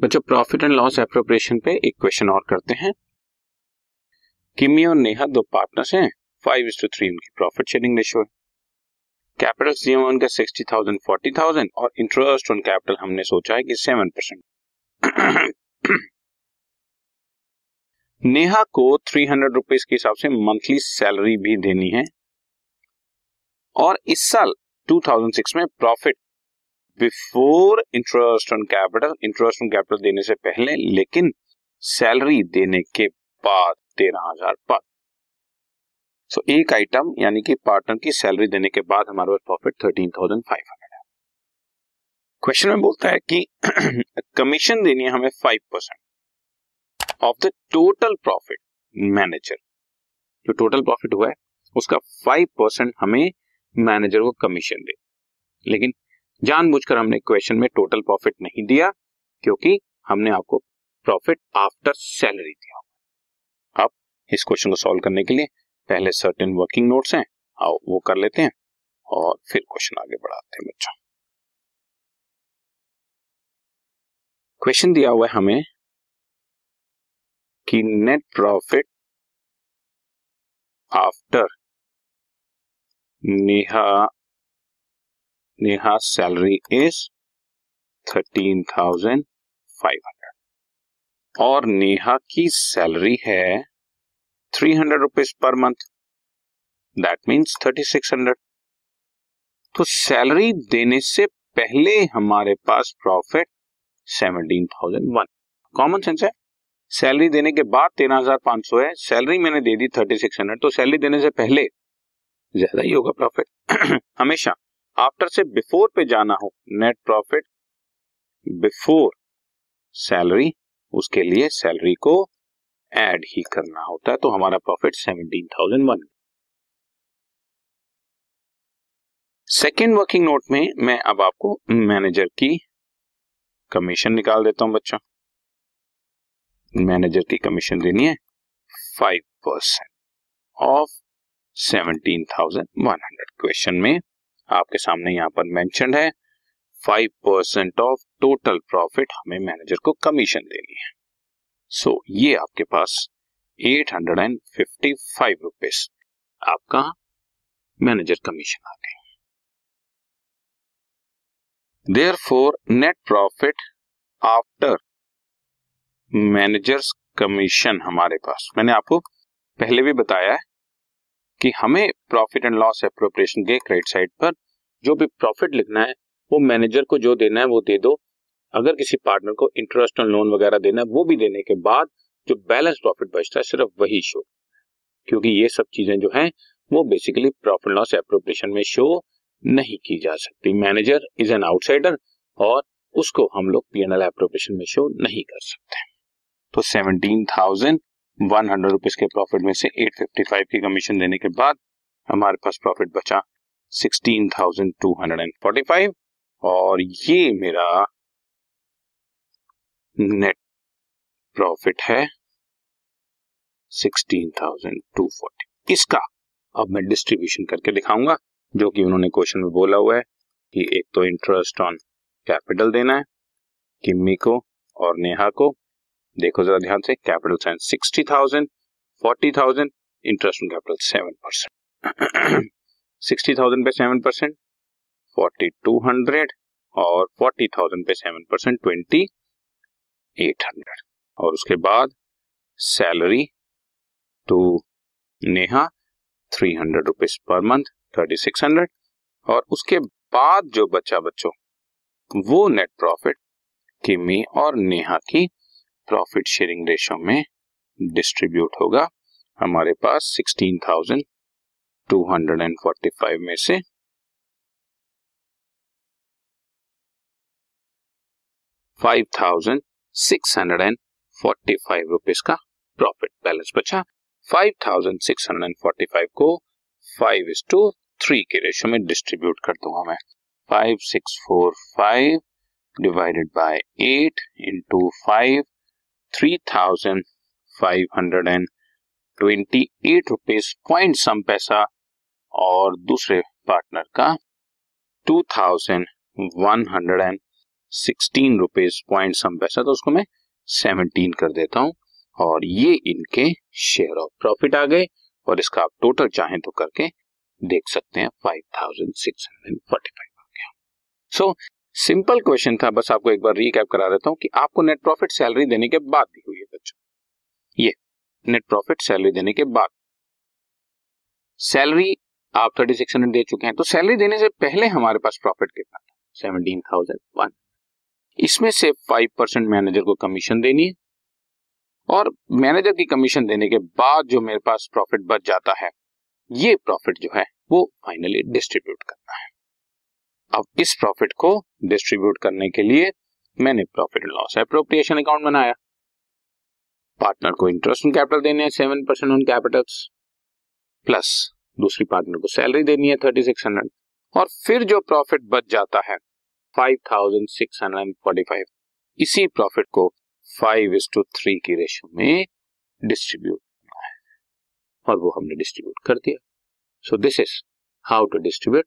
बच्चों profit and loss appropriation पे एक क्वेश्चन और करते हैं। किमी और नेहा दो पार्टनर्स हैं फाइव इज़ टू थ्री उनकी प्रॉफिट शेयरिंग रेशियो है। कैपिटल सी एम उनका सिक्सटी थाउज़ेंड फोर्टी थाउज़ेंड और इंटरेस्ट ऑन कैपिटल हमने सोचा है कि सेवन परसेंट नेहा को थ्री हंड्रेड रुपीज़ के हिसाब से मंथली सैलरी भी देनी है। और इस साल 2006 में profit before interest on capital, interest on capital देने से पहले, लेकिन सैलरी देने के बाद तेरह हज़ार पर सो एक आइटम यानी कि पार्टनर की सैलरी देने के बाद हमारे पास profit thirteen thousand five hundred है। क्वेश्चन में बोलता है कि कमीशन देनी है हमें five percent of the total profit manager जो टोटल प्रॉफिट हुआ है, उसका फाइव परसेंट हमें मैनेजर को कमीशन दे। लेकिन जानबूझकर हमने क्वेश्चन में टोटल प्रॉफिट नहीं दिया, क्योंकि हमने आपको प्रॉफिट आफ्टर सैलरी दिया अब इस क्वेश्चन को सॉल्व करने के लिए पहले सर्टेन वर्किंग नोट्स हैं, आओ वो कर लेते हैं, और फिर क्वेश्चन आगे बढ़ाते हैं बच्चों। क्वेश्चन दिया हुआ है हमें कि net profit after Neha Neha salary is thirteen thousand five hundred और नेहा की सैलरी है three hundred rupees per month that means thirty six hundred तो सैलरी देने से पहले हमारे पास profit seventeen thousand one common sense है? सैलरी देने के बाद तेरह हज़ार पाँच सौ है। सैलरी मैंने दे दी थर्टी सिक्स हंड्रेड तो सैलरी देने से पहले ज़्यादा ही होगा प्रॉफिट हमेशा आफ्टर से बिफोर पे जाना हो नेट प्रॉफिट बिफोर सैलरी उसके लिए सैलरी को ऐड ही करना होता है तो हमारा profit seventeen thousand one second working note में मैं अब आपको मैनेजर की कमीशन निकाल देता हूँ बच्चों। मैनेजर की कमीशन देनी है five percent of seventeen thousand one hundred question में आपके सामने यहाँ पर मेंशन है five percent of total profit हमें मैनेजर को कमीशन देनी है। सो so, ये आपके पास eight hundred and fifty five rupees आपका मैनेजर कमीशन आ गए therefore net profit after manager's commission हमारे पास। मैंने आपको पहले भी बताया है कि हमें प्रॉफिट एंड लॉस अप्रोप्रिएशन के क्रेडिट साइड पर जो भी प्रॉफिट लिखना है, वो मैनेजर को जो देना है, वो दे दो। अगर किसी पार्टनर को इंटरेस्ट ऑन लोन वगैरह देना है, वो भी देने के बाद जो बैलेंस प्रॉफिट बचता है, सिर्फ़ वही शो क्योंकि ये सब चीज़ें जो हैं, वो बेसिकली प्रॉफिट लॉस अप्रोप्रिएशन में शो नहीं की जा सकती। मैनेजर इज़ एन आउटसाइडर और उसको हम लोग पी एन एल अप्रोप्रिएशन में शो नहीं कर सकते। तो seventeen thousand one hundred rupees के प्रॉफिट में से एट फिफ्टी फाइव की कमीशन देने के बाद हमारे पास प्रॉफिट बचा sixteen thousand two hundred and forty five और ये मेरा नेट प्रॉफिट है सिक्सटीन थाउज़ेंड टू फोर्टी इसका अब मैं डिस्ट्रीब्यूशन करके दिखाऊँगा, जो कि उन्होंने क्वेश्चन में बोला हुआ है कि एक तो इंटरेस्ट ऑन कैपिटल देना है किम्मी को और नेहा को देखो जरा ध्यान से capital sign sixty thousand forty thousand interest on capital seven percent sixty thousand पे seven percent forty two hundred और फोर्टी थाउज़ेंड पे seven percent twenty eight hundred और उसके बाद salary to Neha three hundred rupees per month thirty six hundred और उसके बाद जो बचा बच्चों, वो नेट प्रॉफिट किमी और नेहा की प्रॉफिट शेयरिंग रेशो में डिस्ट्रीब्यूट होगा। हमारे पास sixteen thousand two hundred and forty five में से five thousand six hundred and forty five rupees का प्रॉफिट बैलेंस बचा। Five thousand six hundred and forty five को फाइव इज़ टू थ्री के ratio में डिस्ट्रीब्यूट कर दूँगा मैं। Five six four five divided by eight into five three thousand five hundred and twenty eight rupees point some पैसा और दूसरे partner का two thousand one hundred and sixteen rupees point some पैसा तो उसको मैं सेवनटीन कर देता हूँ और ये इनके शेयर ऑफ़ प्रॉफिट आ गए और इसका आप टोटल चाहें तो करके देख सकते हैं five thousand six hundred forty five आ गया। सो सिंपल क्वेश्चन था, बस आपको एक बार रिकैप करा देता हूँ कि आपको नेट प्रॉफिट सैलरी देने के बाद दी हुई है, बच्चों। ये नेट प्रॉफिट सैलरी देने के बाद। सैलरी आप थर्टी सिक्स हंड्रेड दे चुके हैं तो सैलरी देने से पहले हमारे पास प्रॉफिट कितना था? सेवनटीन थाउज़ेंड वन इसमें से फाइव परसेंट मैनेजर को कमीशन देनी है, और मैनेजर की कमीशन देने के बाद जो मेरे पास प्रॉफिट बच जाता है, ये प्रॉफिट जो है, वो फाइनली डिस्ट्रीब्यूट करना है। अब इस प्रॉफिट को डिस्ट्रीब्यूट करने के लिए मैंने profit and loss appropriation account बनाया। पार्टनर को इंटरेस्ट ऑन कैपिटल देने हैं seven percent on capital plus दूसरी पार्टनर को सैलरी देनी है थर्टी सिक्स हंड्रेड और फिर जो प्रॉफिट बच जाता है five thousand six hundred and forty five इसी प्रॉफिट को फाइव इज़ टू थ्री की रेशियो में डिस्ट्रीब्यूट करना है। और वो हमने डिस्ट्रीब्यूट कर दिया। So this is how to distribute